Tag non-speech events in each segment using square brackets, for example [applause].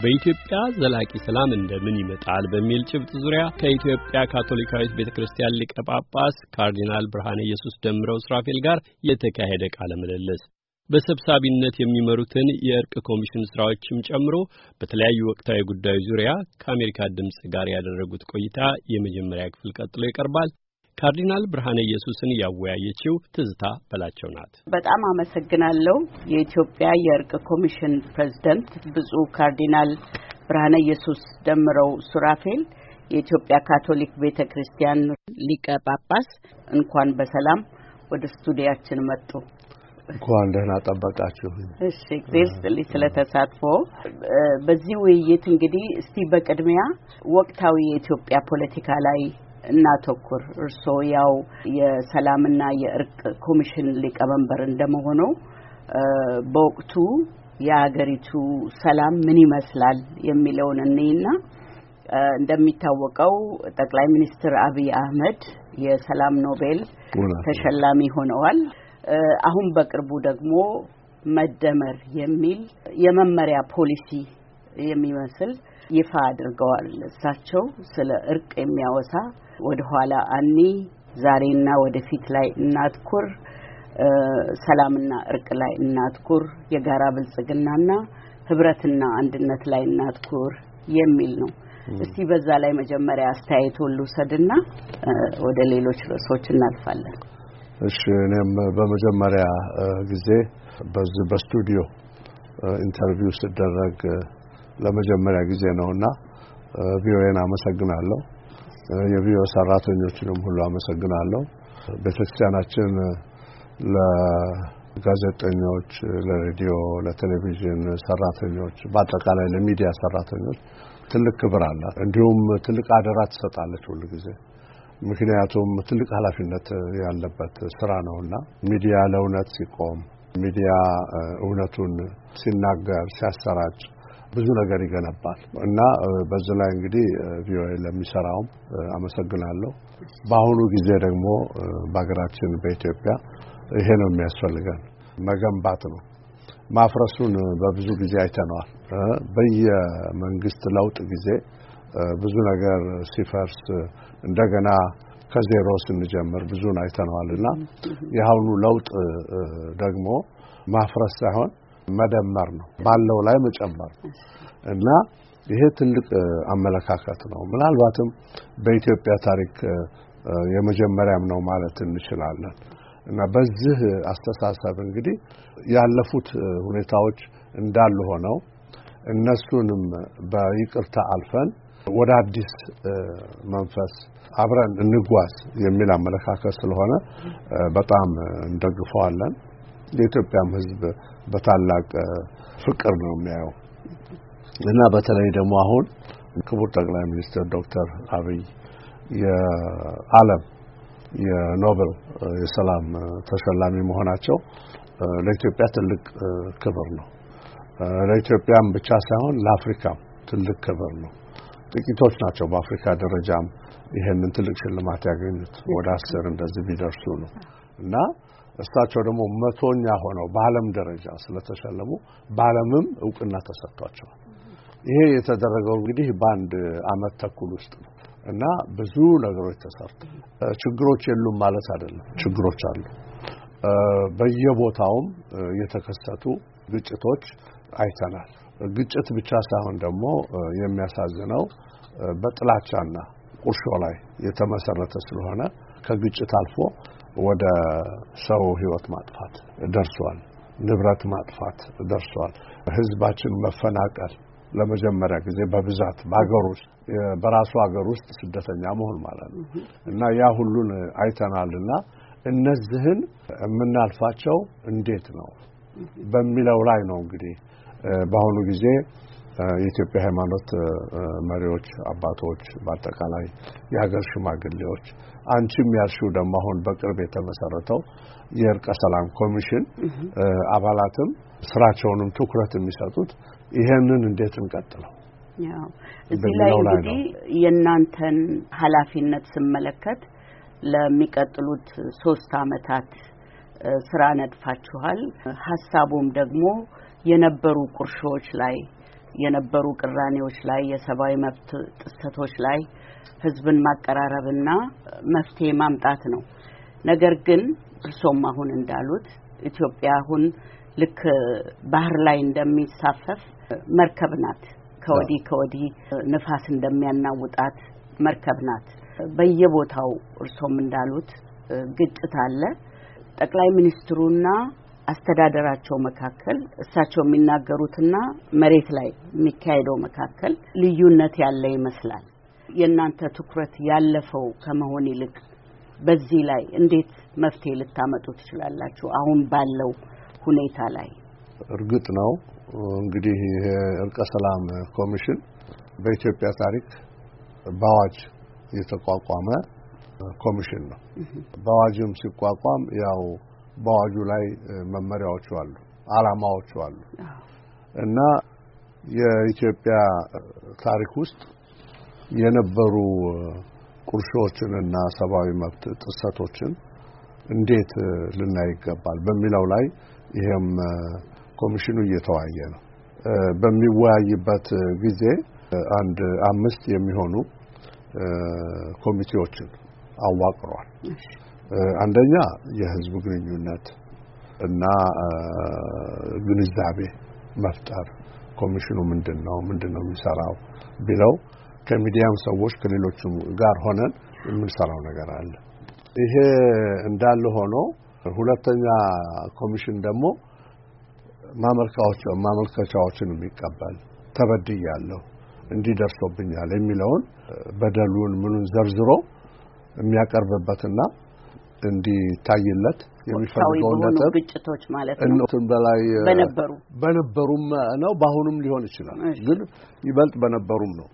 በኢትዮጵያ ዘላቂ ሰላም እንደምን ይመጣል በሚል ጭብጥ ዙሪያ ከኢትዮጵያ ካቶሊካዊት ቤተ ክርስቲያን ሊቀ ጳጳስ ካርዲናል ብርሃነ ኢየሱስ ደምረው ስራፌል ጋር የተካሄደ ቃለ ምልልስ በሰብሳቢነት የሚመሩትን የእርቅ ኮሚሽን ስራዎችም ጨምሮ በተለያዩ ወቅታዊ ጉዳዮች ዙሪያ ከአሜሪካ ድምፅ ጋር ያደረጉት ቆይታ የመጀመሪያ ክፍል ቀጥሎ ይቀርባል። ካርዲናል ብርሃነ ኢየሱስን ያወያየችው ትዝታ በላቸው ናት። በጣም አመሰግናለሁ። የኢትዮጵያ የእርቅ ኮሚሽን ፕሬዝደንት ብፁዕ ካርዲናል ብርሃነ ኢየሱስ ደምረው ሱራፌል የኢትዮጵያ ካቶሊክ ቤተ ክርስቲያን ሊቀ ጳጳስ እንኳን በሰላም ወደ ስቱዲያችን መጡ። እንኳን ደህና ጠበቃችሁ። እሺ፣ እግዚአብሔር ይስጥልኝ ስለተሳትፎ። በዚህ ውይይት እንግዲህ እስቲ በቅድሚያ ወቅታዊ የኢትዮጵያ ፖለቲካ ላይ እናተኩር። እርስዎ ያው የሰላምና የእርቅ ኮሚሽን ሊቀመንበር እንደመሆነው በወቅቱ የሀገሪቱ ሰላም ምን ይመስላል የሚለውን እኔና እንደሚታወቀው ጠቅላይ ሚኒስትር አብይ አህመድ የሰላም ኖቤል ተሸላሚ ሆነዋል። አሁን በቅርቡ ደግሞ መደመር የሚል የመመሪያ ፖሊሲ የሚመስል ይፋ አድርገዋል። እሳቸው ስለ እርቅ የሚያወሳ ወደ ኋላ አኒ ዛሬና ወደፊት ላይ እናትኩር፣ ሰላምና እርቅ ላይ እናትኩር፣ የጋራ ብልጽግናና ህብረትና አንድነት ላይ እናትኩር የሚል ነው። እስቲ በዛ ላይ መጀመሪያ አስተያየት ልውሰድና ወደ ሌሎች ርዕሶች እናልፋለን። እሺ፣ እኔም በመጀመሪያ ጊዜ በዚህ በስቱዲዮ interview ስደረግ ለመጀመሪያ ጊዜ ነውና ቪኦኤን አመሰግናለሁ። የቪዲዮ ሰራተኞችንም ሁሉ አመሰግናለሁ። ቤተክርስቲያናችን ለጋዜጠኞች፣ ለሬዲዮ፣ ለቴሌቪዥን ሰራተኞች፣ በአጠቃላይ ለሚዲያ ሰራተኞች ትልቅ ክብር አላት። እንዲሁም ትልቅ አደራ ትሰጣለች ሁሉ ጊዜ ምክንያቱም ትልቅ ኃላፊነት ያለበት ስራ ነውና ሚዲያ ለእውነት ሲቆም ሚዲያ እውነቱን ሲናገር ሲያሰራጭ ብዙ ነገር ይገነባል እና በዚህ ላይ እንግዲህ ቪኦኤ ለሚሰራውም አመሰግናለሁ። በአሁኑ ጊዜ ደግሞ በሀገራችን በኢትዮጵያ ይሄ ነው የሚያስፈልገን፣ መገንባት ነው። ማፍረሱን በብዙ ጊዜ አይተነዋል። በየመንግስት ለውጥ ጊዜ ብዙ ነገር ሲፈርስ እንደገና ከዜሮ ስንጀምር ብዙን አይተነዋል እና የአሁኑ ለውጥ ደግሞ ማፍረስ ሳይሆን መደመር ነው፣ ባለው ላይ መጨመር እና ይሄ ትልቅ አመለካከት ነው። ምናልባትም በኢትዮጵያ ታሪክ የመጀመሪያም ነው ማለት እንችላለን እና በዚህ አስተሳሰብ እንግዲህ ያለፉት ሁኔታዎች እንዳሉ ሆነው እነሱንም በይቅርታ አልፈን ወደ አዲስ መንፈስ አብረን እንጓዝ የሚል አመለካከት ስለሆነ በጣም እንደግፈዋለን። የኢትዮጵያም ሕዝብ በታላቅ ፍቅር ነው የሚያየው እና በተለይ ደግሞ አሁን ክቡር ጠቅላይ ሚኒስትር ዶክተር አብይ የዓለም የኖቤል የሰላም ተሸላሚ መሆናቸው ለኢትዮጵያ ትልቅ ክብር ነው። ለኢትዮጵያም ብቻ ሳይሆን ለአፍሪካም ትልቅ ክብር ነው። ጥቂቶች ናቸው በአፍሪካ ደረጃም ይሄንን ትልቅ ሽልማት ያገኙት ወደ አስር እንደዚህ ቢደርሱ ነው እና እሳቸው ደግሞ መቶኛ ሆነው በዓለም ደረጃ ስለተሸለሙ በዓለምም እውቅና ተሰጥቷቸዋል። ይሄ የተደረገው እንግዲህ በአንድ አመት ተኩል ውስጥ ነው እና ብዙ ነገሮች ተሰርተ ችግሮች የሉም ማለት አይደለም። ችግሮች አሉ። በየቦታውም የተከሰቱ ግጭቶች አይተናል። ግጭት ብቻ ሳይሆን ደግሞ የሚያሳዝነው በጥላቻና ቁርሾ ላይ የተመሰረተ ስለሆነ ከግጭት አልፎ ወደ ሰው ሕይወት ማጥፋት ደርሷል። ንብረት ማጥፋት ደርሷል። ሕዝባችን መፈናቀል ለመጀመሪያ ጊዜ በብዛት በሀገር ውስጥ በራሱ ሀገር ውስጥ ስደተኛ መሆን ማለት ነው እና ያ ሁሉን አይተናልና እነዚህን የምናልፋቸው እንዴት ነው በሚለው ላይ ነው እንግዲህ በአሁኑ ጊዜ የኢትዮጵያ ሃይማኖት መሪዎች፣ አባቶች፣ በአጠቃላይ የሀገር ሽማግሌዎች አንቺም ያልሽው ደግሞ አሁን በቅርብ የተመሰረተው የእርቀ ሰላም ኮሚሽን አባላትም ስራቸውንም ትኩረት የሚሰጡት ይሄንን እንዴት እንቀጥለው ያው እዚህ ላይ እንግዲህ የእናንተን ኃላፊነት ስመለከት ለሚቀጥሉት ሶስት አመታት ስራ ነድፋችኋል። ሀሳቡም ደግሞ የነበሩ ቁርሾዎች ላይ የነበሩ ቅራኔዎች ላይ የሰብአዊ መብት ጥሰቶች ላይ ህዝብን ማቀራረብና መፍትሄ ማምጣት ነው። ነገር ግን እርሶም አሁን እንዳሉት ኢትዮጵያ አሁን ልክ ባህር ላይ እንደሚሳፈፍ መርከብ ናት። ከወዲህ ከወዲህ ንፋስ እንደሚያናውጣት መርከብ ናት። በየቦታው እርሶም እንዳሉት ግጭት አለ። ጠቅላይ ሚኒስትሩና አስተዳደራቸው መካከል እሳቸው የሚናገሩትና መሬት ላይ የሚካሄደው መካከል ልዩነት ያለ ይመስላል። የእናንተ ትኩረት ያለፈው ከመሆን ይልቅ በዚህ ላይ እንዴት መፍትሄ ልታመጡ ትችላላችሁ? አሁን ባለው ሁኔታ ላይ እርግጥ ነው እንግዲህ ይሄ እርቀ ሰላም ኮሚሽን በኢትዮጵያ ታሪክ በአዋጅ የተቋቋመ ኮሚሽን ነው። በአዋጅም ሲቋቋም ያው በአዋጁ ላይ መመሪያዎቹ አሉ፣ አላማዎቹ አሉ እና የኢትዮጵያ ታሪክ ውስጥ የነበሩ ቁርሾዎችንና ሰብአዊ መብት ጥሰቶችን እንዴት ልናይ ይገባል በሚለው ላይ ይሄም ኮሚሽኑ እየተወያየ ነው። በሚወያይበት ጊዜ አንድ አምስት የሚሆኑ ኮሚቴዎችን አዋቅሯል። አንደኛ የህዝብ ግንኙነት እና ግንዛቤ መፍጠር ኮሚሽኑ ምንድን ነው ምንድን ነው የሚሰራው ቢለው ከሚዲያም ሰዎች ከሌሎችም ጋር ሆነን የምንሰራው ነገር አለ። ይሄ እንዳለ ሆኖ ሁለተኛ ኮሚሽን ደግሞ ማመልከቻዎችን የሚቀበል ተበድያለሁ፣ እንዲህ ደርሶብኛል የሚለውን በደሉን ምኑን ዘርዝሮ የሚያቀርብበትና እንዲታይለት የሚፈልገውን ነጥብ ግጭቶች ማለት ነው እንትን በላይ በነበሩ በነበሩም ነው በአሁኑም ሊሆን ይችላል፣ ግን ይበልጥ በነበሩም ነው።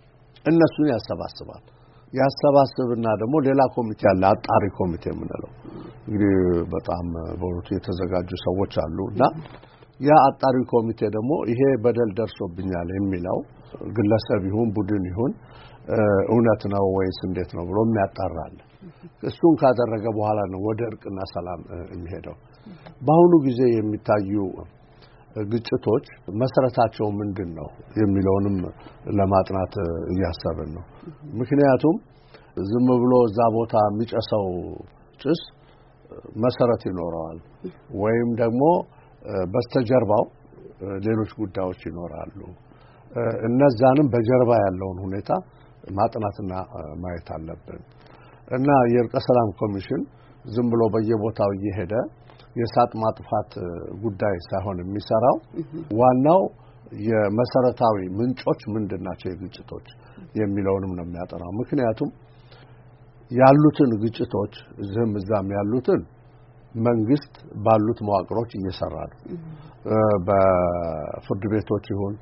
እነሱን ያሰባስባል። ያሰባስብና ደግሞ ሌላ ኮሚቴ አለ፣ አጣሪ ኮሚቴ የምንለው እንግዲህ በጣም በእውነቱ የተዘጋጁ ሰዎች አሉ እና ያ አጣሪ ኮሚቴ ደግሞ ይሄ በደል ደርሶብኛል የሚለው ግለሰብ ይሁን ቡድን ይሁን እውነት ነው ወይስ እንዴት ነው ብሎ የሚያጣራል። እሱን ካደረገ በኋላ ነው ወደ እርቅና ሰላም የሚሄደው። በአሁኑ ጊዜ የሚታዩ ግጭቶች መሰረታቸው ምንድን ነው የሚለውንም ለማጥናት እያሰብን ነው። ምክንያቱም ዝም ብሎ እዛ ቦታ የሚጨሰው ጭስ መሰረት ይኖረዋል ወይም ደግሞ በስተጀርባው ሌሎች ጉዳዮች ይኖራሉ። እነዛንም በጀርባ ያለውን ሁኔታ ማጥናትና ማየት አለብን እና የእርቀ ሰላም ኮሚሽን ዝም ብሎ በየቦታው እየሄደ የእሳት ማጥፋት ጉዳይ ሳይሆን የሚሰራው ዋናው የመሰረታዊ ምንጮች ምንድን ናቸው የግጭቶች የሚለውንም ነው የሚያጠናው። ምክንያቱም ያሉትን ግጭቶች እዚህም እዛም ያሉትን መንግስት ባሉት መዋቅሮች እየሰራ ነው። በፍርድ ቤቶች ይሁን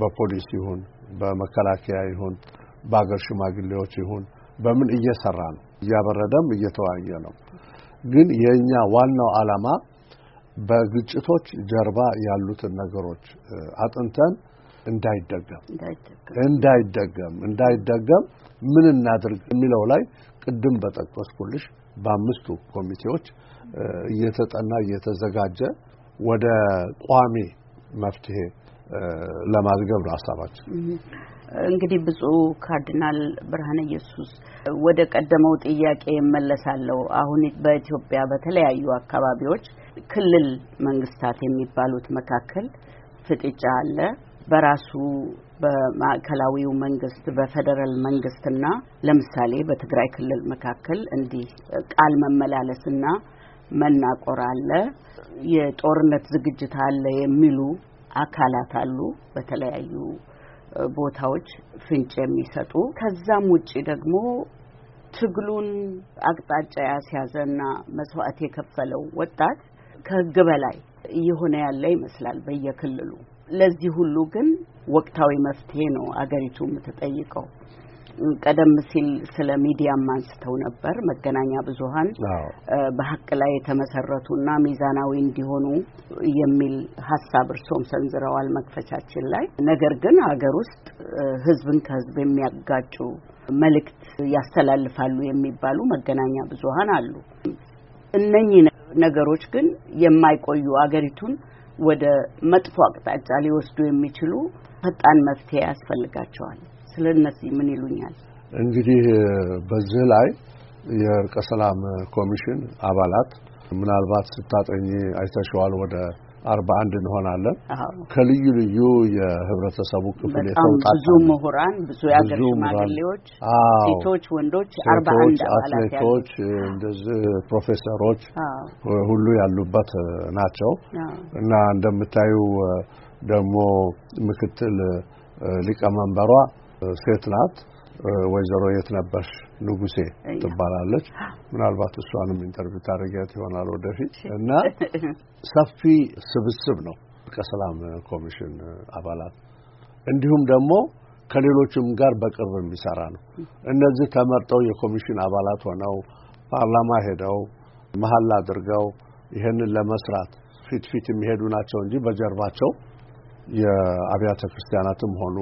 በፖሊስ ይሁን በመከላከያ ይሁን በአገር ሽማግሌዎች ይሁን በምን እየሰራ ነው። እያበረደም እየተወያየ ነው። ግን የኛ ዋናው ዓላማ በግጭቶች ጀርባ ያሉትን ነገሮች አጥንተን እንዳይደገም እንዳይደገም እንዳይደገም ምን እናድርግ የሚለው ላይ ቅድም በጠቀስኩልሽ በአምስቱ ኮሚቴዎች እየተጠና እየተዘጋጀ ወደ ቋሚ መፍትሄ ለማዝገብ ነው ሀሳባችን። እንግዲህ ብፁዕ ካርዲናል ብርሃነ ኢየሱስ ወደ ቀደመው ጥያቄ እመለሳለሁ። አሁን በኢትዮጵያ በተለያዩ አካባቢዎች ክልል መንግስታት የሚባሉት መካከል ፍጥጫ አለ። በራሱ በማዕከላዊው መንግስት በፌዴራል መንግስትና ለምሳሌ በትግራይ ክልል መካከል እንዲህ ቃል መመላለስና መናቆር አለ። የጦርነት ዝግጅት አለ የሚሉ አካላት አሉ በተለያዩ ቦታዎች ፍንጭ የሚሰጡ ከዛም ውጪ ደግሞ ትግሉን አቅጣጫ ያስያዘና መስዋዕት የከፈለው ወጣት ከህግ በላይ እየሆነ ያለ ይመስላል በየክልሉ። ለዚህ ሁሉ ግን ወቅታዊ መፍትሄ ነው አገሪቱ የምትጠይቀው። ቀደም ሲል ስለ ሚዲያም አንስተው ነበር። መገናኛ ብዙኃን በሀቅ ላይ የተመሰረቱና ሚዛናዊ እንዲሆኑ የሚል ሀሳብ እርሶም ሰንዝረዋል መክፈቻችን ላይ። ነገር ግን ሀገር ውስጥ ህዝብን ከህዝብ የሚያጋጩ መልእክት ያስተላልፋሉ የሚባሉ መገናኛ ብዙኃን አሉ። እነኚህ ነገሮች ግን የማይቆዩ አገሪቱን ወደ መጥፎ አቅጣጫ ሊወስዱ የሚችሉ ፈጣን መፍትሄ ያስፈልጋቸዋል። ስለ እነዚህ ምን ይሉኛል? እንግዲህ በዚህ ላይ የእርቀ ሰላም ኮሚሽን አባላት ምናልባት ስታጠኝ አይተሸዋል ወደ አርባ አንድ እንሆናለን። ከልዩ ልዩ የህብረተሰቡ ክፍል የተውጣጣ ብዙ ምሁራን፣ ብዙ የአገር ሽማግሌዎች፣ ሴቶች፣ ወንዶች አርባ አንድ አትሌቶች፣ እንደዚህ ፕሮፌሰሮች ሁሉ ያሉበት ናቸው። እና እንደምታዩ ደግሞ ምክትል ሊቀመንበሯ ሴት ናት። ወይዘሮ የት ነበርሽ ንጉሴ ትባላለች። ምናልባት እሷንም interview ታደርጊያት ይሆናል ወደፊት እና [laughs] ሰፊ ስብስብ ነው ከሰላም ኮሚሽን አባላት እንዲሁም ደግሞ ከሌሎችም ጋር በቅርብ የሚሰራ ነው። እነዚህ ተመርጠው የኮሚሽን አባላት ሆነው ፓርላማ ሄደው መሀል አድርገው ይሄንን ለመስራት ፊት ፊት የሚሄዱ ናቸው እንጂ በጀርባቸው የአብያተ ክርስቲያናትም ሆኑ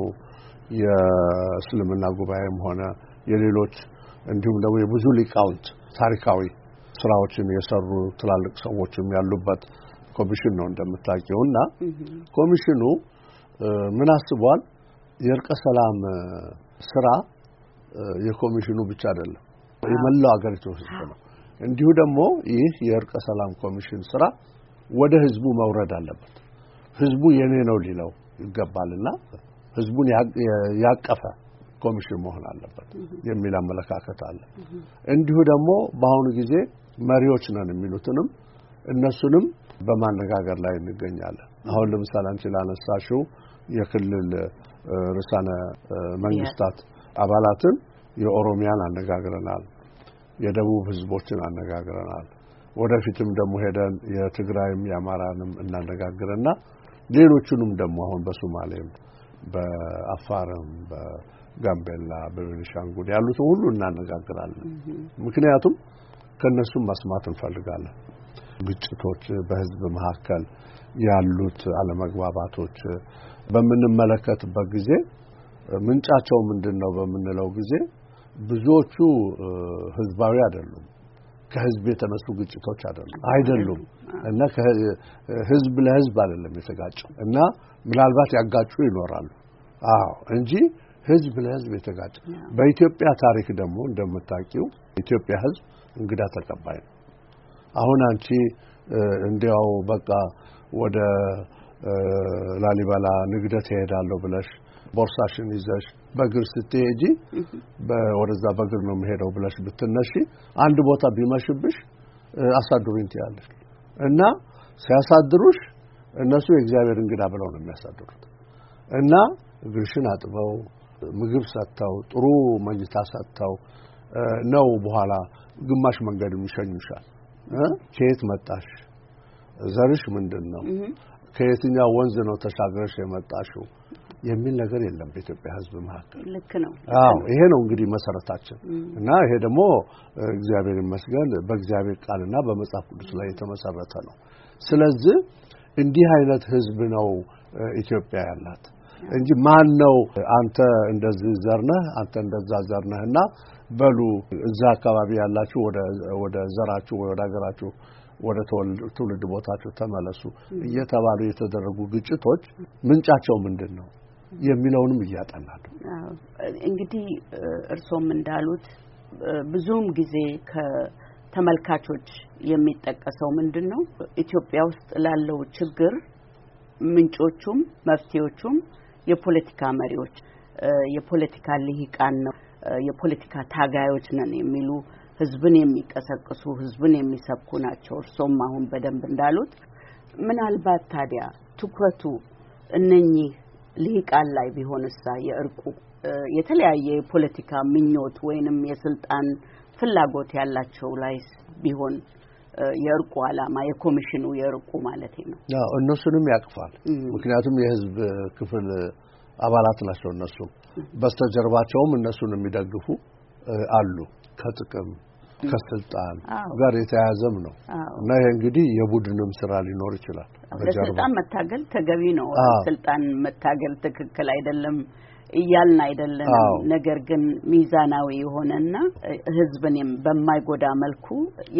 የእስልምና ጉባኤም ሆነ የሌሎች እንዲሁም ደግሞ የብዙ ሊቃውንት ታሪካዊ ስራዎችን የሰሩ ትላልቅ ሰዎችም ያሉበት ኮሚሽን ነው እንደምታውቂው። እና ኮሚሽኑ ምን አስቧል? የእርቀ ሰላም ስራ የኮሚሽኑ ብቻ አይደለም፣ የመላው አገሪቱ ህዝብ ነው። እንዲሁ ደግሞ ይህ የእርቀ ሰላም ኮሚሽን ስራ ወደ ህዝቡ መውረድ አለበት። ህዝቡ የኔ ነው ሊለው ይገባልና ህዝቡን ያቀፈ ኮሚሽን መሆን አለበት የሚል አመለካከት አለ። እንዲሁ ደግሞ በአሁኑ ጊዜ መሪዎች ነን የሚሉትንም እነሱንም በማነጋገር ላይ እንገኛለን። አሁን ለምሳሌ አንቺ ላነሳሽው የክልል ርዕሳነ መንግስታት አባላትን የኦሮሚያን አነጋግረናል፣ የደቡብ ህዝቦችን አነጋግረናል። ወደፊትም ደግሞ ሄደን የትግራይም የአማራንም እናነጋግረና ሌሎቹንም ደግሞ አሁን በሶማሌም በአፋርም በጋምቤላ በቤኒሻንጉል ያሉትን ሁሉ እናነጋግራለን። ምክንያቱም ከነሱም መስማት እንፈልጋለን። ግጭቶች፣ በህዝብ መካከል ያሉት አለመግባባቶች በምንመለከትበት ጊዜ ምንጫቸው ምንድን ነው በምንለው ጊዜ ብዙዎቹ ህዝባዊ አይደሉም። ከህዝብ የተነሱ ግጭቶች አይደሉም። አይደሉም። እና ህዝብ ለህዝብ አይደለም የተጋጨው። እና ምናልባት ያጋጩ ይኖራሉ። አዎ እንጂ ህዝብ ለህዝብ የተጋጨ። በኢትዮጵያ ታሪክ ደግሞ እንደምታውቂው ኢትዮጵያ ህዝብ እንግዳ ተቀባይ ነው። አሁን አንቺ እንዲያው በቃ ወደ ላሊበላ ንግደት እሄዳለሁ ብለሽ ቦርሳሽን ይዘሽ በእግር ስትሄጂ ወደዛ በእግር ነው የምሄደው ብለሽ ብትነሺ አንድ ቦታ ቢመሽብሽ አሳድሩኝ ትያለሽ እና ሲያሳድሩሽ እነሱ የእግዚአብሔር እንግዳ ብለው ነው የሚያሳድሩት እና እግርሽን አጥበው ምግብ ሰጥተው ጥሩ መኝታ ሰጥተው ነው በኋላ ግማሽ መንገድ የሚሸኙሻል። ከየት መጣሽ? ዘርሽ ምንድን ነው? ከየትኛው ወንዝ ነው ተሻግረሽ የመጣሽው? የሚል ነገር የለም በኢትዮጵያ ሕዝብ መካከል። ልክ ነው። አዎ ይሄ ነው እንግዲህ መሰረታችን እና ይሄ ደግሞ እግዚአብሔር ይመስገን በእግዚአብሔር ቃልና በመጽሐፍ ቅዱስ ላይ የተመሰረተ ነው። ስለዚህ እንዲህ አይነት ሕዝብ ነው ኢትዮጵያ ያላት እንጂ ማን ነው አንተ እንደዚህ ዘርነህ አንተ እንደዛ ዘርነህና በሉ እዛ አካባቢ ያላችሁ ወደ ወደ ዘራችሁ ወደ ሀገራችሁ ወደ ትውልድ ቦታችሁ ተመለሱ እየተባሉ የተደረጉ ግጭቶች ምንጫቸው ምንድን ነው የሚለውንም እያጠናሉ። እንግዲህ እርሶም እንዳሉት ብዙም ጊዜ ከተመልካቾች የሚጠቀሰው ምንድን ነው ኢትዮጵያ ውስጥ ላለው ችግር ምንጮቹም መፍትሄዎቹም የፖለቲካ መሪዎች፣ የፖለቲካ ልሂቃን ነው፣ የፖለቲካ ታጋዮች ነን የሚሉ ህዝብን የሚቀሰቅሱ ህዝብን የሚሰብኩ ናቸው። እርሶም አሁን በደንብ እንዳሉት ምናልባት ታዲያ ትኩረቱ እነኚህ ልሂቃን ላይ ቢሆንሳ የእርቁ የተለያየ የፖለቲካ ምኞት ወይንም የስልጣን ፍላጎት ያላቸው ላይ ቢሆን የእርቁ ዓላማ የኮሚሽኑ የእርቁ ማለት ነው። አዎ እነሱንም ያቅፋል። ምክንያቱም የህዝብ ክፍል አባላት ናቸው። እነሱ በስተጀርባቸውም እነሱን የሚደግፉ አሉ። ከጥቅም ከስልጣን ጋር የተያያዘም ነው እና ይሄ እንግዲህ የቡድንም ስራ ሊኖር ይችላል። ለስልጣን መታገል ተገቢ ነው። ስልጣን መታገል ትክክል አይደለም እያልን አይደለንም። አዎ። ነገር ግን ሚዛናዊ የሆነና ሕዝብን የም- በማይጎዳ መልኩ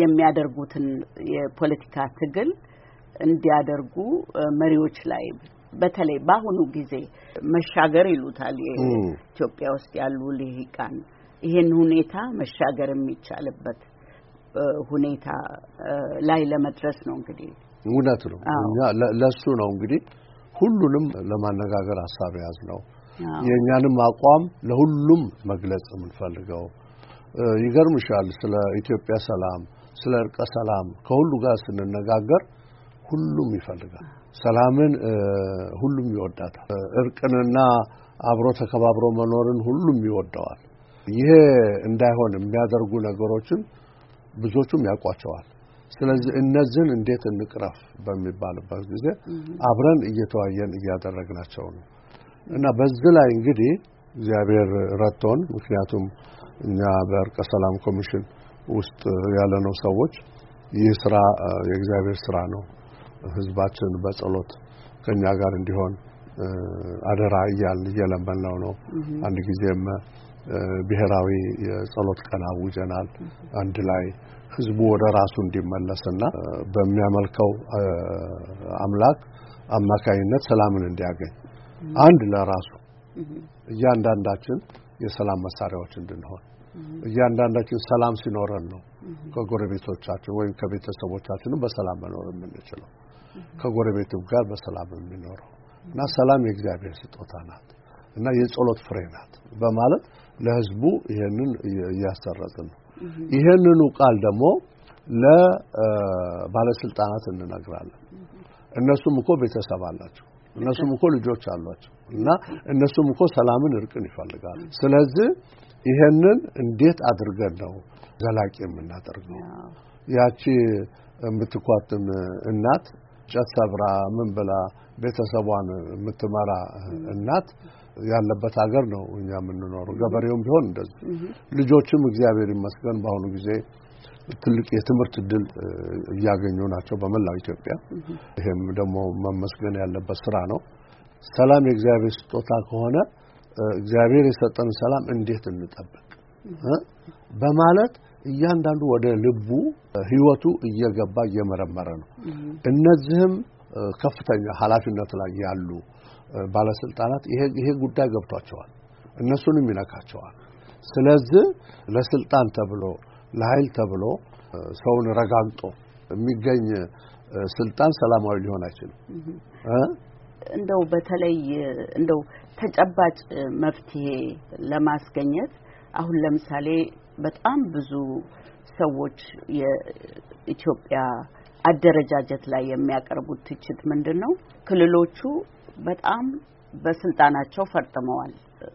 የሚያደርጉትን የፖለቲካ ትግል እንዲያደርጉ መሪዎች ላይ በተለይ በአሁኑ ጊዜ መሻገር ይሉታል የኢትዮጵያ ውስጥ ያሉ ልሂቃን ይህን ሁኔታ መሻገር የሚቻልበት ሁኔታ ላይ ለመድረስ ነው እንግዲህ እውነት ነው። ለሱ ነው እንግዲህ ሁሉንም ለማነጋገር ሀሳብ የያዝ ነው። የእኛንም አቋም ለሁሉም መግለጽ የምንፈልገው ይገርምሻል። ስለ ኢትዮጵያ ሰላም፣ ስለ እርቀ ሰላም ከሁሉ ጋር ስንነጋገር ሁሉም ይፈልጋል። ሰላምን ሁሉም ይወዳታል። እርቅንና አብሮ ተከባብሮ መኖርን ሁሉም ይወደዋል። ይሄ እንዳይሆን የሚያደርጉ ነገሮችን ብዙዎቹም ያውቋቸዋል። ስለዚህ እነዚህን እንዴት እንቅረፍ በሚባልበት ጊዜ አብረን እየተዋየን እያደረግናቸው ነው እና በዚህ ላይ እንግዲህ እግዚአብሔር ረድቶን፣ ምክንያቱም እኛ በእርቀ ሰላም ኮሚሽን ውስጥ ያለነው ሰዎች ይህ ስራ የእግዚአብሔር ስራ ነው። ህዝባችን በጸሎት ከኛ ጋር እንዲሆን አደራ እያልን እየለመንነው ነው። አንድ ጊዜም ብሔራዊ የጸሎት ቀን አውጀናል። አንድ ላይ ህዝቡ ወደ ራሱ እንዲመለስና በሚያመልከው አምላክ አማካይነት ሰላምን እንዲያገኝ አንድ ለራሱ እያንዳንዳችን የሰላም መሳሪያዎች እንድንሆን እያንዳንዳችን ሰላም ሲኖረን ነው ከጎረቤቶቻችን ወይም ከቤተሰቦቻችንም በሰላም መኖር የምንችለው ከጎረቤትም ጋር በሰላም የሚኖረው እና ሰላም የእግዚአብሔር ስጦታ ናት እና የጸሎት ፍሬ ናት በማለት ለህዝቡ ይሄንን እያሰረጽን ነው። ይሄንኑ ቃል ደግሞ ለባለስልጣናት እንነግራለን። እነሱም እኮ ቤተሰብ አላቸው። እነሱም እኮ ልጆች አሏቸው እና እነሱም እኮ ሰላምን፣ እርቅን ይፈልጋሉ። ስለዚህ ይሄንን እንዴት አድርገን ነው ዘላቂ የምናደርገው? ያቺ የምትኳትን እናት እንጨት ሰብራ ምን ብላ ቤተሰቧን የምትመራ እናት ያለበት ሀገር ነው እኛ የምንኖረው። ገበሬውም ቢሆን እንደዚህ። ልጆችም እግዚአብሔር ይመስገን በአሁኑ ጊዜ ትልቅ የትምህርት እድል እያገኙ ናቸው በመላው ኢትዮጵያ። ይሄም ደግሞ መመስገን ያለበት ስራ ነው። ሰላም የእግዚአብሔር ስጦታ ከሆነ እግዚአብሔር የሰጠን ሰላም እንዴት እንጠብቅ? በማለት እያንዳንዱ ወደ ልቡ ህይወቱ እየገባ እየመረመረ ነው። እነዚህም ከፍተኛ ኃላፊነት ላይ ያሉ ባለስልጣናት ይሄ ጉዳይ ገብቷቸዋል፣ እነሱንም ይነካቸዋል። ስለዚህ ለስልጣን ተብሎ ለኃይል ተብሎ ሰውን ረጋግጦ የሚገኝ ስልጣን ሰላማዊ ሊሆን አይችልም? እንደው በተለይ እንደው ተጨባጭ መፍትሄ ለማስገኘት አሁን ለምሳሌ በጣም ብዙ ሰዎች የኢትዮጵያ አደረጃጀት ላይ የሚያቀርቡት ትችት ምንድን ነው? ክልሎቹ በጣም በስልጣናቸው ፈርጥመዋል።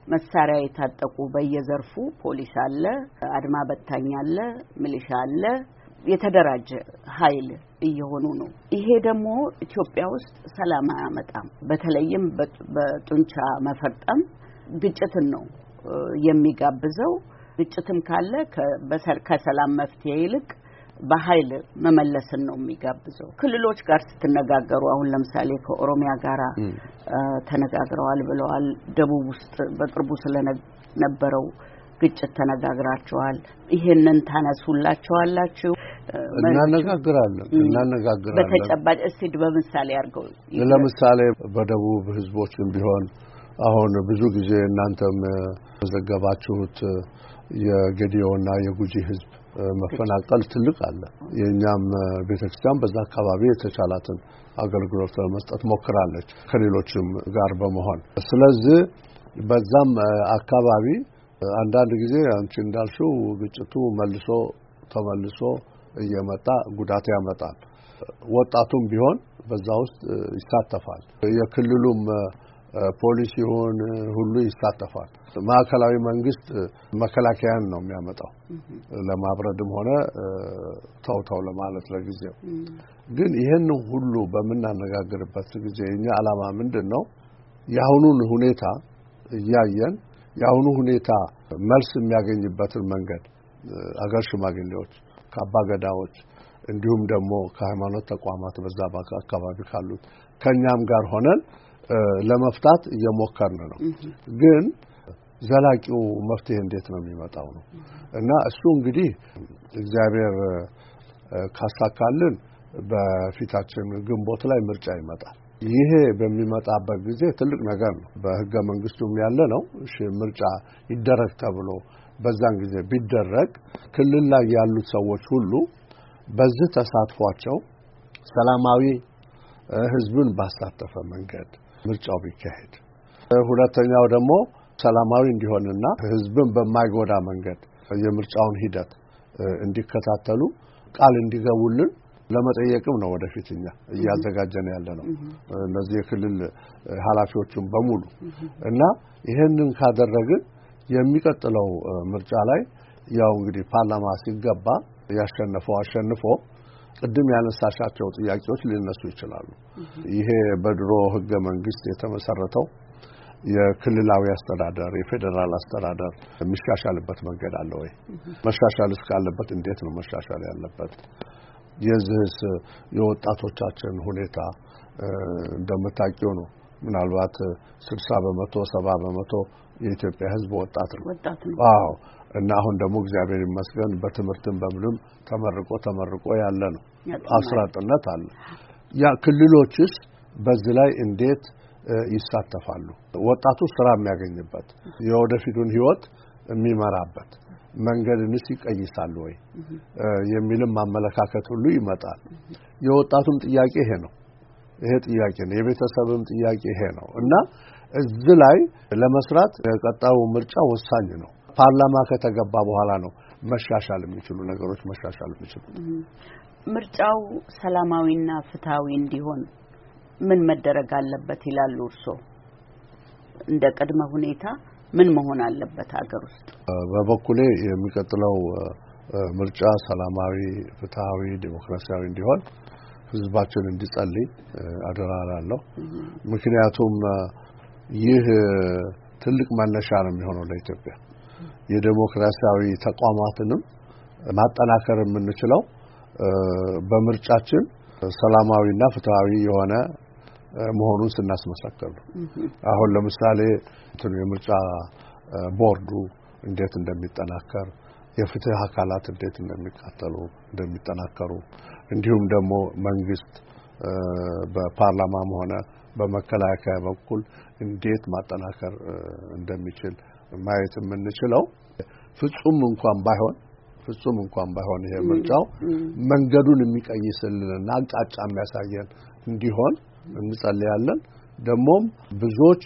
መሳሪያ የታጠቁ በየዘርፉ ፖሊስ አለ፣ አድማ በታኝ አለ፣ ሚሊሻ አለ፣ የተደራጀ ኃይል እየሆኑ ነው። ይሄ ደግሞ ኢትዮጵያ ውስጥ ሰላም አያመጣም። በተለይም በጡንቻ መፈርጠም ግጭትን ነው የሚጋብዘው። ግጭትም ካለ ከሰላም መፍትሄ ይልቅ በኃይል መመለስን ነው የሚጋብዘው። ክልሎች ጋር ስትነጋገሩ አሁን ለምሳሌ ከኦሮሚያ ጋር ተነጋግረዋል ብለዋል። ደቡብ ውስጥ በቅርቡ ስለነበረው ግጭት ተነጋግራቸዋል። ይሄንን ታነሱላቸዋላችሁ? እናነጋግራለን እናነጋግራለን። በተጨባጭ እስቲ በምሳሌ አድርገው ለምሳሌ በደቡብ ህዝቦችም ቢሆን አሁን ብዙ ጊዜ እናንተም ዘገባችሁት የጌዲዮና የጉጂ ህዝብ መፈናቀል ትልቅ አለ። የእኛም ቤተክርስቲያን በዛ አካባቢ የተቻላትን አገልግሎት ለመስጠት ሞክራለች ከሌሎችም ጋር በመሆን ስለዚህ በዛም አካባቢ አንዳንድ ጊዜ አንቺ እንዳልሽው ግጭቱ መልሶ ተመልሶ እየመጣ ጉዳት ያመጣል። ወጣቱም ቢሆን በዛ ውስጥ ይሳተፋል። የክልሉም እ፣ ሁሉ ይሳተፋል። ማዕከላዊ መንግስት መከላከያን ነው የሚያመጣው ለማብረድም ሆነ እ፣ ተው ተው ለማለት ለጊዜው። ግን ይህን ሁሉ በምናነጋግርበት ጊዜ የኛ ዓላማ ምንድን ነው? የአሁኑን ሁኔታ እያየን የአሁኑ ሁኔታ መልስ የሚያገኝበትን መንገድ አገር ሽማግሌዎች ከአባ ገዳዎች እንዲሁም ደግሞ ከሃይማኖት ተቋማት በዛ አካባቢ ካሉት ከኛም ጋር ሆነን ለመፍታት እየሞከርን ነው። ግን ዘላቂው መፍትሄ እንዴት ነው የሚመጣው ነው እና እሱ እንግዲህ እግዚአብሔር ካሳካልን በፊታችን ግንቦት ላይ ምርጫ ይመጣል። ይሄ በሚመጣበት ጊዜ ትልቅ ነገር ነው። በሕገ መንግስቱም ያለ ነው። እሺ ምርጫ ይደረግ ተብሎ በዛን ጊዜ ቢደረግ ክልል ላይ ያሉት ሰዎች ሁሉ በዚህ ተሳትፏቸው ሰላማዊ ህዝብን ባሳተፈ መንገድ ምርጫው ቢካሄድ፣ ሁለተኛው ደግሞ ሰላማዊ እንዲሆንና ህዝብን በማይጎዳ መንገድ የምርጫውን ሂደት እንዲከታተሉ ቃል እንዲገቡልን ለመጠየቅም ነው ወደፊት እኛ እያዘጋጀን ያለ ነው። እነዚህ የክልል ኃላፊዎቹም በሙሉ እና ይሄንን ካደረግን የሚቀጥለው ምርጫ ላይ ያው እንግዲህ ፓርላማ ሲገባ ያሸነፈው አሸንፎ ቅድም ያነሳሻቸው ጥያቄዎች ሊነሱ ይችላሉ። ይሄ በድሮ ህገ መንግስት የተመሰረተው የክልላዊ አስተዳደር የፌዴራል አስተዳደር የሚሻሻልበት መንገድ አለ ወይ? መሻሻል እስካለበት እንዴት ነው መሻሻል ያለበት? የዚህስ የወጣቶቻችን ሁኔታ እንደምታውቂው ነው። ምናልባት ስልሳ በመቶ ሰባ በመቶ የኢትዮጵያ ህዝብ ወጣት ነው። አዎ እና አሁን ደግሞ እግዚአብሔር ይመስገን በትምህርትም በምንም ተመርቆ ተመርቆ ያለ ነው። አስራ አጥነት አለ። ያ ክልሎችስ በዚህ ላይ እንዴት ይሳተፋሉ? ወጣቱ ስራ የሚያገኝበት የወደፊቱን ህይወት የሚመራበት መንገድንስ ይቀይሳሉ ወይ የሚልም አመለካከት ሁሉ ይመጣል። የወጣቱም ጥያቄ ይሄ ነው። ይሄ ጥያቄ ነው። የቤተሰብም ጥያቄ ይሄ ነው እና እዚህ ላይ ለመስራት የቀጣዩ ምርጫ ወሳኝ ነው። ፓርላማ ከተገባ በኋላ ነው መሻሻል የሚችሉ ነገሮች መሻሻል የሚችሉ። ምርጫው ሰላማዊና ፍትሃዊ እንዲሆን ምን መደረግ አለበት ይላሉ እርስዎ? እንደ ቅድመ ሁኔታ ምን መሆን አለበት ሀገር ውስጥ? በበኩሌ የሚቀጥለው ምርጫ ሰላማዊ፣ ፍትሃዊ፣ ዲሞክራሲያዊ እንዲሆን ህዝባችን እንዲጸልይ አደራ እላለሁ። ምክንያቱም ይህ ትልቅ መነሻ ነው የሚሆነው ለኢትዮጵያ የዴሞክራሲያዊ ተቋማትንም ማጠናከር የምንችለው በምርጫችን ሰላማዊና ፍትሃዊ የሆነ መሆኑን ስናስመሰክር ነው። አሁን ለምሳሌ እንትኑ የምርጫ ቦርዱ እንዴት እንደሚጠናከር የፍትህ አካላት እንዴት እንደሚቃጠሉ እንደሚጠናከሩ እንዲሁም ደግሞ መንግስት በፓርላማም ሆነ በመከላከያ በኩል እንዴት ማጠናከር እንደሚችል ማየት የምንችለው ፍጹም እንኳን ባይሆን ፍጹም እንኳን ባይሆን ይሄ ምርጫው መንገዱን የሚቀይስልንና አቅጣጫ የሚያሳየን እንዲሆን እንጸልያለን። ደግሞም ብዙዎች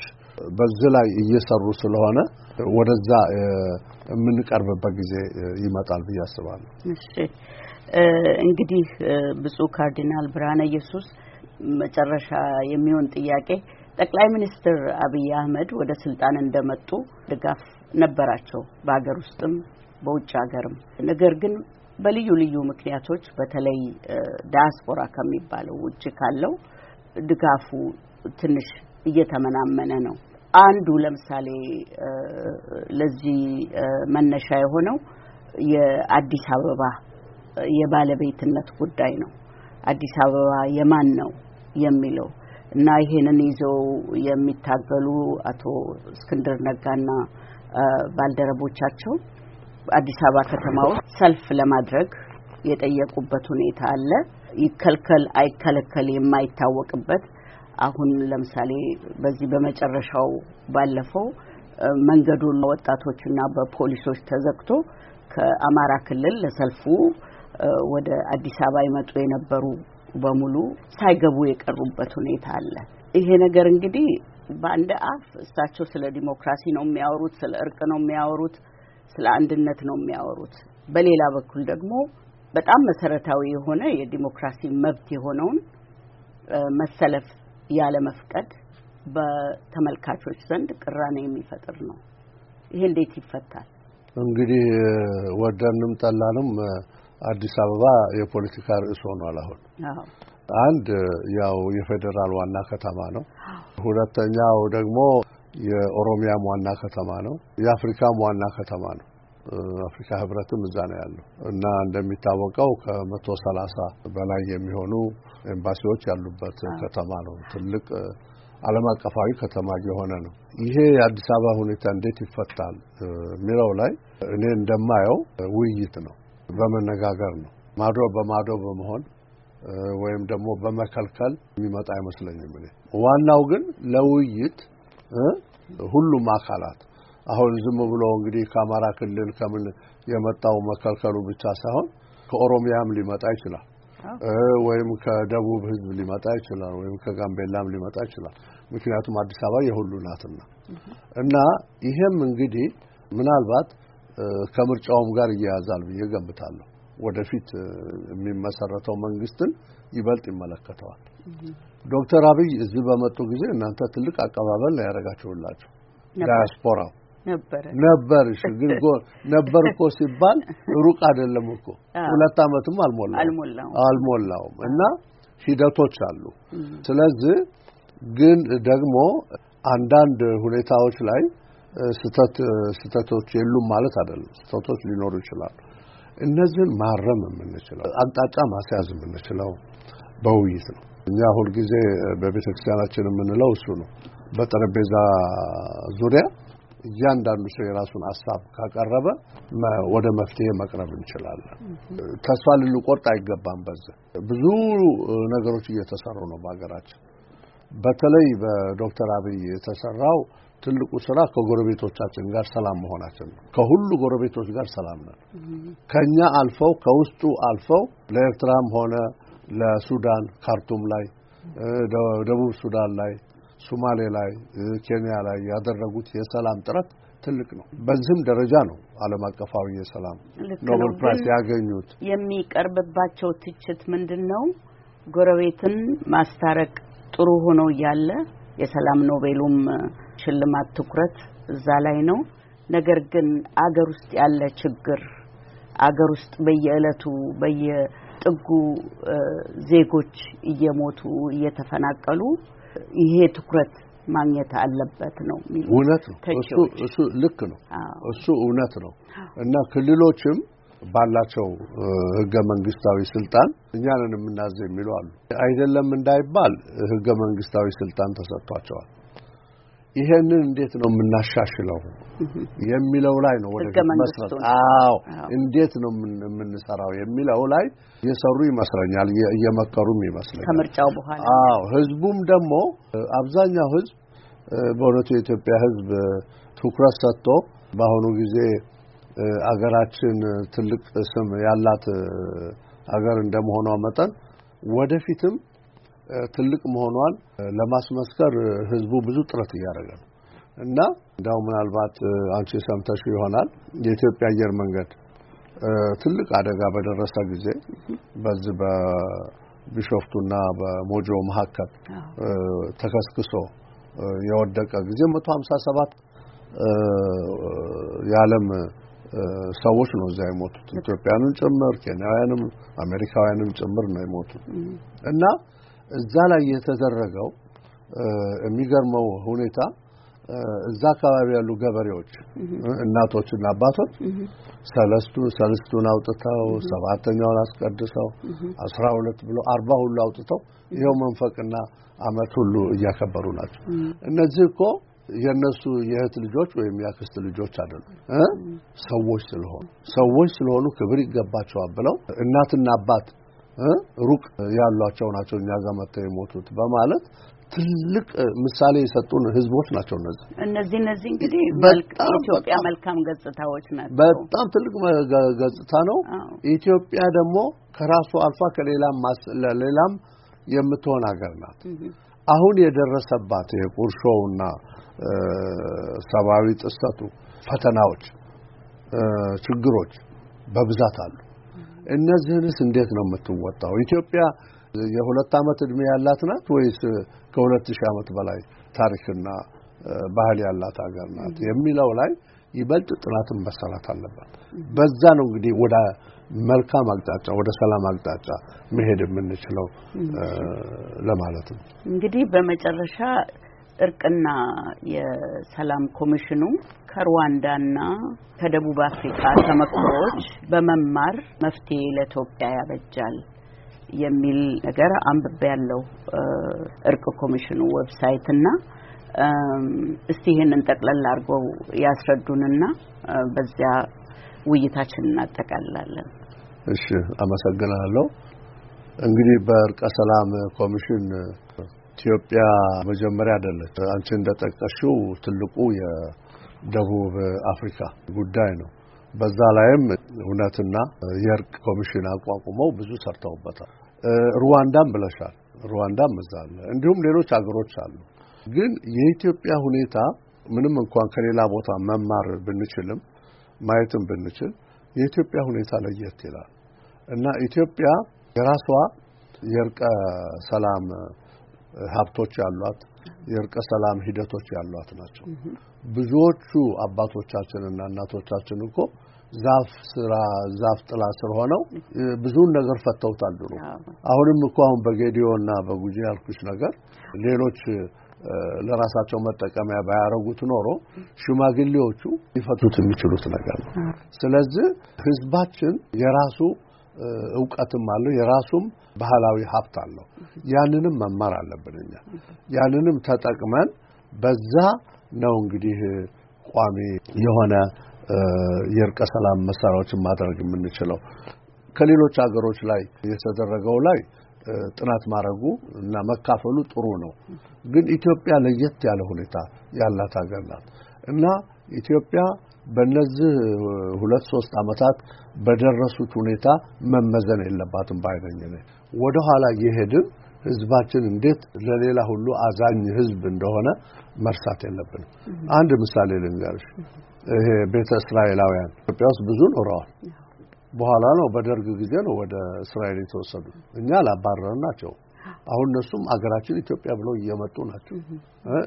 በዚህ ላይ እየሰሩ ስለሆነ ወደዛ የምንቀርብበት ጊዜ ይመጣል ብዬ አስባለሁ። እሺ እንግዲህ ብፁዕ ካርዲናል ብርሃነ ኢየሱስ መጨረሻ የሚሆን ጥያቄ ጠቅላይ ሚኒስትር አብይ አህመድ ወደ ስልጣን እንደመጡ ድጋፍ ነበራቸው በሀገር ውስጥም በውጭ ሀገርም። ነገር ግን በልዩ ልዩ ምክንያቶች በተለይ ዳያስፖራ ከሚባለው ውጭ ካለው ድጋፉ ትንሽ እየተመናመነ ነው። አንዱ ለምሳሌ ለዚህ መነሻ የሆነው የአዲስ አበባ የባለቤትነት ጉዳይ ነው። አዲስ አበባ የማን ነው የሚለው እና ይሄንን ይዘው የሚታገሉ አቶ እስክንድር ነጋና ባልደረቦቻቸው አዲስ አበባ ከተማ ውስጥ ሰልፍ ለማድረግ የጠየቁበት ሁኔታ አለ። ይከልከል አይከለከል የማይታወቅበት አሁን ለምሳሌ በዚህ በመጨረሻው ባለፈው መንገዱን ወጣቶችና በፖሊሶች ተዘግቶ ከአማራ ክልል ለሰልፉ ወደ አዲስ አበባ ይመጡ የነበሩ በሙሉ ሳይገቡ የቀሩበት ሁኔታ አለ። ይሄ ነገር እንግዲህ በአንድ አፍ እሳቸው ስለ ዲሞክራሲ ነው የሚያወሩት፣ ስለ እርቅ ነው የሚያወሩት፣ ስለ አንድነት ነው የሚያወሩት። በሌላ በኩል ደግሞ በጣም መሰረታዊ የሆነ የዲሞክራሲ መብት የሆነውን መሰለፍ ያለ መፍቀድ በተመልካቾች ዘንድ ቅራኔ የሚፈጥር ነው። ይሄ እንዴት ይፈታል? እንግዲህ ወደንም ጠላንም አዲስ አበባ የፖለቲካ ርዕስ ሆኗል። አሁን አንድ ያው የፌዴራል ዋና ከተማ ነው። ሁለተኛው ደግሞ የኦሮሚያም ዋና ከተማ ነው። የአፍሪካም ዋና ከተማ ነው። አፍሪካ ህብረትም እዛ ነው ያለው እና እንደሚታወቀው ከመቶ ሰላሳ በላይ የሚሆኑ ኤምባሲዎች ያሉበት ከተማ ነው። ትልቅ ዓለም አቀፋዊ ከተማ የሆነ ነው። ይሄ የአዲስ አበባ ሁኔታ እንዴት ይፈታል የሚለው ላይ እኔ እንደማየው ውይይት ነው፣ በመነጋገር ነው። ማዶ በማዶ በመሆን ወይም ደግሞ በመከልከል የሚመጣ አይመስለኝም። እኔ ዋናው ግን ለውይይት ሁሉም አካላት አሁን ዝም ብሎ እንግዲህ ከአማራ ክልል ከምን የመጣው መከልከሉ ብቻ ሳይሆን ከኦሮሚያም ሊመጣ ይችላል ወይም ከደቡብ ሕዝብ ሊመጣ ይችላል ወይም ከጋምቤላም ሊመጣ ይችላል። ምክንያቱም አዲስ አበባ የሁሉ ናትና እና ይሄም እንግዲህ ምናልባት ከምርጫውም ጋር እያያዛል ብዬ ገምታለሁ። ወደፊት የሚመሰረተው መንግስትን ይበልጥ ይመለከተዋል። ዶክተር አብይ እዚህ በመጡ ጊዜ እናንተ ትልቅ አቀባበል ነው ያደረጋችሁላቸው። ዳያስፖራው ነበር። ግን ነበር እኮ ሲባል ሩቅ አይደለም እኮ ሁለት ዓመትም አልሞላውም አልሞላውም እና ሂደቶች አሉ። ስለዚህ ግን ደግሞ አንዳንድ ሁኔታዎች ላይ ስተት ስተቶች የሉም ማለት አይደለም። ስተቶች ሊኖሩ ይችላሉ። እነዚህን ማረም የምንችለው አቅጣጫ ማስያዝ የምንችለው በውይይት ነው። እኛ ሁልጊዜ በቤተ ክርስቲያናችን የምንለው እሱ ነው። በጠረጴዛ ዙሪያ እያንዳንዱ ሰው የራሱን ሀሳብ ካቀረበ ወደ መፍትሄ መቅረብ እንችላለን። ተስፋ ልንቆርጥ አይገባም። በዚህ ብዙ ነገሮች እየተሰሩ ነው በሀገራችን። በተለይ በዶክተር አብይ የተሰራው ትልቁ ስራ ከጎረቤቶቻችን ጋር ሰላም መሆናችን ነው። ከሁሉ ጎረቤቶች ጋር ሰላም ነን። ከኛ አልፈው ከውስጡ አልፈው ለኤርትራም ሆነ ለሱዳን ካርቱም ላይ፣ ደቡብ ሱዳን ላይ፣ ሶማሌ ላይ፣ ኬንያ ላይ ያደረጉት የሰላም ጥረት ትልቅ ነው። በዚህም ደረጃ ነው ዓለም አቀፋዊ የሰላም ኖቤል prize ያገኙት። የሚቀርብባቸው ትችት ምንድን ነው? ጎረቤትን ማስታረቅ ጥሩ ሆኖ እያለ የሰላም ኖቤሉም ሽልማት ትኩረት እዛ ላይ ነው። ነገር ግን አገር ውስጥ ያለ ችግር አገር ውስጥ በየዕለቱ በየጥጉ ዜጎች እየሞቱ እየተፈናቀሉ ይሄ ትኩረት ማግኘት አለበት ነው የሚሉት። እውነት ነው። እሱ እሱ ልክ ነው። እሱ እውነት ነው እና ክልሎችም ባላቸው ህገ መንግስታዊ ስልጣን እኛንን የምናዘው የሚሉ አሉ። አይደለም እንዳይባል ህገ መንግስታዊ ስልጣን ተሰጥቷቸዋል። ይሄንን እንዴት ነው የምናሻሽለው? የሚለው ላይ ነው ወደ መስራት። አዎ። እንዴት ነው የምንሰራው የሚለው ላይ እየሰሩ ይመስለኛል፣ እየመከሩም ይመስለኛል። ከምርጫው በኋላ። አዎ። ህዝቡም ደግሞ አብዛኛው ህዝብ በእውነቱ የኢትዮጵያ ህዝብ ትኩረት ሰጥቶ በአሁኑ ጊዜ አገራችን ትልቅ ስም ያላት አገር እንደመሆኗ መጠን ወደፊትም ትልቅ መሆኗን ለማስመስከር ህዝቡ ብዙ ጥረት እያደረገ ነው። እና እንዳው ምናልባት አንቺ ሰምተሽ ይሆናል የኢትዮጵያ አየር መንገድ ትልቅ አደጋ በደረሰ ጊዜ በዚህ በቢሾፍቱና በሞጆ መካከል ተከስክሶ የወደቀ ጊዜ 157 የዓለም ሰዎች ነው እዛ የሞቱት። ኢትዮጵያንም ጭምር ኬንያውያንም አሜሪካውያንም ጭምር ነው የሞቱት። እና እዛ ላይ የተደረገው የሚገርመው ሁኔታ እዛ አካባቢ ያሉ ገበሬዎች እናቶችና አባቶች ሰለስቱ ሰለስቱን አውጥተው ሰባተኛውን አስቀድሰው አስራ ሁለት ብሎ አርባ ሁሉ አውጥተው ይኸው መንፈቅና ዓመት ሁሉ እያከበሩ ናቸው። እነዚህ እኮ የነሱ የእህት ልጆች ወይም የአክስት ልጆች አይደሉም ሰዎች ስለሆኑ ሰዎች ስለሆኑ ክብር ይገባቸዋል ብለው እናትና አባት ሩቅ ያሏቸው ናቸው እኛ ጋር መጥተው የሞቱት በማለት ትልቅ ምሳሌ የሰጡን ህዝቦች ናቸው። እነዚህ እነዚህ እነዚህ እንግዲህ በጣም የኢትዮጵያ መልካም ገጽታዎች ናቸው። በጣም ትልቅ ገጽታ ነው። ኢትዮጵያ ደግሞ ከራሱ አልፋ ከሌላም ለሌላም የምትሆን ሀገር ናት። አሁን የደረሰባት የቁርሾውና ሰብአዊ ጥሰቱ ፈተናዎች፣ ችግሮች በብዛት አሉ። እነዚህንስ እንዴት ነው የምትወጣው? ኢትዮጵያ የሁለት ዓመት እድሜ ያላት ናት ወይስ ከሁለት ሺህ ዓመት በላይ ታሪክና ባህል ያላት ሀገር ናት የሚለው ላይ ይበልጥ ጥናትን መሰራት አለበት። በዛ ነው እንግዲህ ወደ መልካም አቅጣጫ ወደ ሰላም አቅጣጫ መሄድ የምንችለው ለማለት ነው። እንግዲህ በመጨረሻ እርቅና የሰላም ኮሚሽኑ ከሩዋንዳና ከደቡብ አፍሪካ ተመክሮዎች በመማር መፍትሄ ለኢትዮጵያ ያበጃል የሚል ነገር አንብቤ ያለው እርቅ ኮሚሽኑ website እና እስቲ ይህንን ጠቅለል አድርገው ያስረዱንና በዚያ ውይይታችን እናጠቃልላለን። እሺ፣ አመሰግናለሁ። እንግዲህ በእርቀ ሰላም ኮሚሽን ኢትዮጵያ መጀመሪያ አይደለች። አንቺ እንደጠቀሽው ትልቁ የደቡብ አፍሪካ ጉዳይ ነው። በዛ ላይም እውነትና የእርቅ ኮሚሽን አቋቁመው ብዙ ሰርተውበታል። ሩዋንዳም ብለሻል። ሩዋንዳም እዛ አለ። እንዲሁም ሌሎች ሀገሮች አሉ። ግን የኢትዮጵያ ሁኔታ ምንም እንኳን ከሌላ ቦታ መማር ብንችልም ማየትም ብንችል የኢትዮጵያ ሁኔታ ለየት ይላል እና ኢትዮጵያ የራሷ የእርቀ ሰላም ሀብቶች ያሏት የእርቀ ሰላም ሂደቶች ያሏት ናቸው። ብዙዎቹ አባቶቻችንና እናቶቻችን እኮ ዛፍ ስራ ዛፍ ጥላ ስር ሆነው ብዙውን ነገር ፈተውታል ድሮ። አሁንም እኮ አሁን በጌዲዮ እና በጉጂ ያልኩሽ ነገር ሌሎች ለራሳቸው መጠቀሚያ ባያረጉት ኖሮ ሽማግሌዎቹ ሊፈቱት የሚችሉት ነገር ነው። ስለዚህ ህዝባችን የራሱ እውቀትም አለው፣ የራሱም ባህላዊ ሀብት አለው። ያንንም መማር አለብን እኛ። ያንንም ተጠቅመን በዛ ነው እንግዲህ ቋሚ የሆነ የእርቀ ሰላም መሳሪያዎችን ማድረግ የምንችለው። ከሌሎች ሀገሮች ላይ የተደረገው ላይ ጥናት ማድረጉ እና መካፈሉ ጥሩ ነው። ግን ኢትዮጵያ ለየት ያለ ሁኔታ ያላት ሀገር ናት እና ኢትዮጵያ በእነዚህ ሁለት ሶስት ዓመታት በደረሱት ሁኔታ መመዘን የለባትም ባይነኝ ነኝ። ወደ ኋላ የሄድን ህዝባችን እንዴት ለሌላ ሁሉ አዛኝ ህዝብ እንደሆነ መርሳት የለብንም። አንድ ምሳሌ ልንገርሽ። ይሄ ቤተ እስራኤላውያን ኢትዮጵያ ውስጥ ብዙ ኖረዋል። በኋላ ነው በደርግ ጊዜ ነው ወደ እስራኤል የተወሰዱ። እኛ አላባረርን ናቸው። አሁን እነሱም አገራችን ኢትዮጵያ ብለው እየመጡ ናቸው፣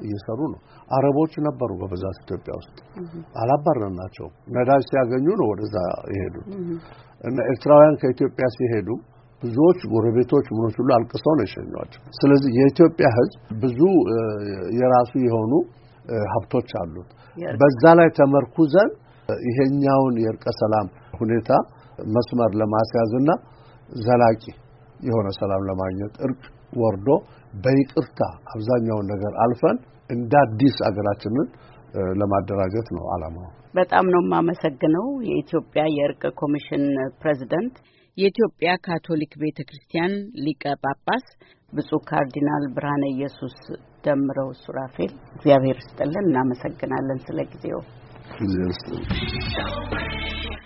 እየሰሩ ነው። አረቦች ነበሩ በብዛት ኢትዮጵያ ውስጥ አላባረርን ናቸው። ነዳጅ ሲያገኙ ነው ወደዛ የሄዱት። እና ኤርትራውያን ከኢትዮጵያ ሲሄዱ ብዙዎች ጎረቤቶች ምኖች ሁሉ አልቅሰው ነው የሸኟቸው። ስለዚህ የኢትዮጵያ ሕዝብ ብዙ የራሱ የሆኑ ሀብቶች አሉት። በዛ ላይ ተመርኩዘን ይሄኛውን የእርቀ ሰላም ሁኔታ መስመር ለማስያዝና ዘላቂ የሆነ ሰላም ለማግኘት እርቅ ወርዶ በይቅርታ አብዛኛውን ነገር አልፈን እንደ አዲስ አገራችንን ለማደራጀት ነው ዓላማው። በጣም ነው የማመሰግነው። የኢትዮጵያ የእርቅ ኮሚሽን ፕሬዝዳንት፣ የኢትዮጵያ ካቶሊክ ቤተ ክርስቲያን ሊቀ ጳጳስ ብፁዕ ካርዲናል ብርሃነ ኢየሱስ ደምረው ሱራፌል፣ እግዚአብሔር ይስጥልን። እናመሰግናለን ስለ ጊዜው።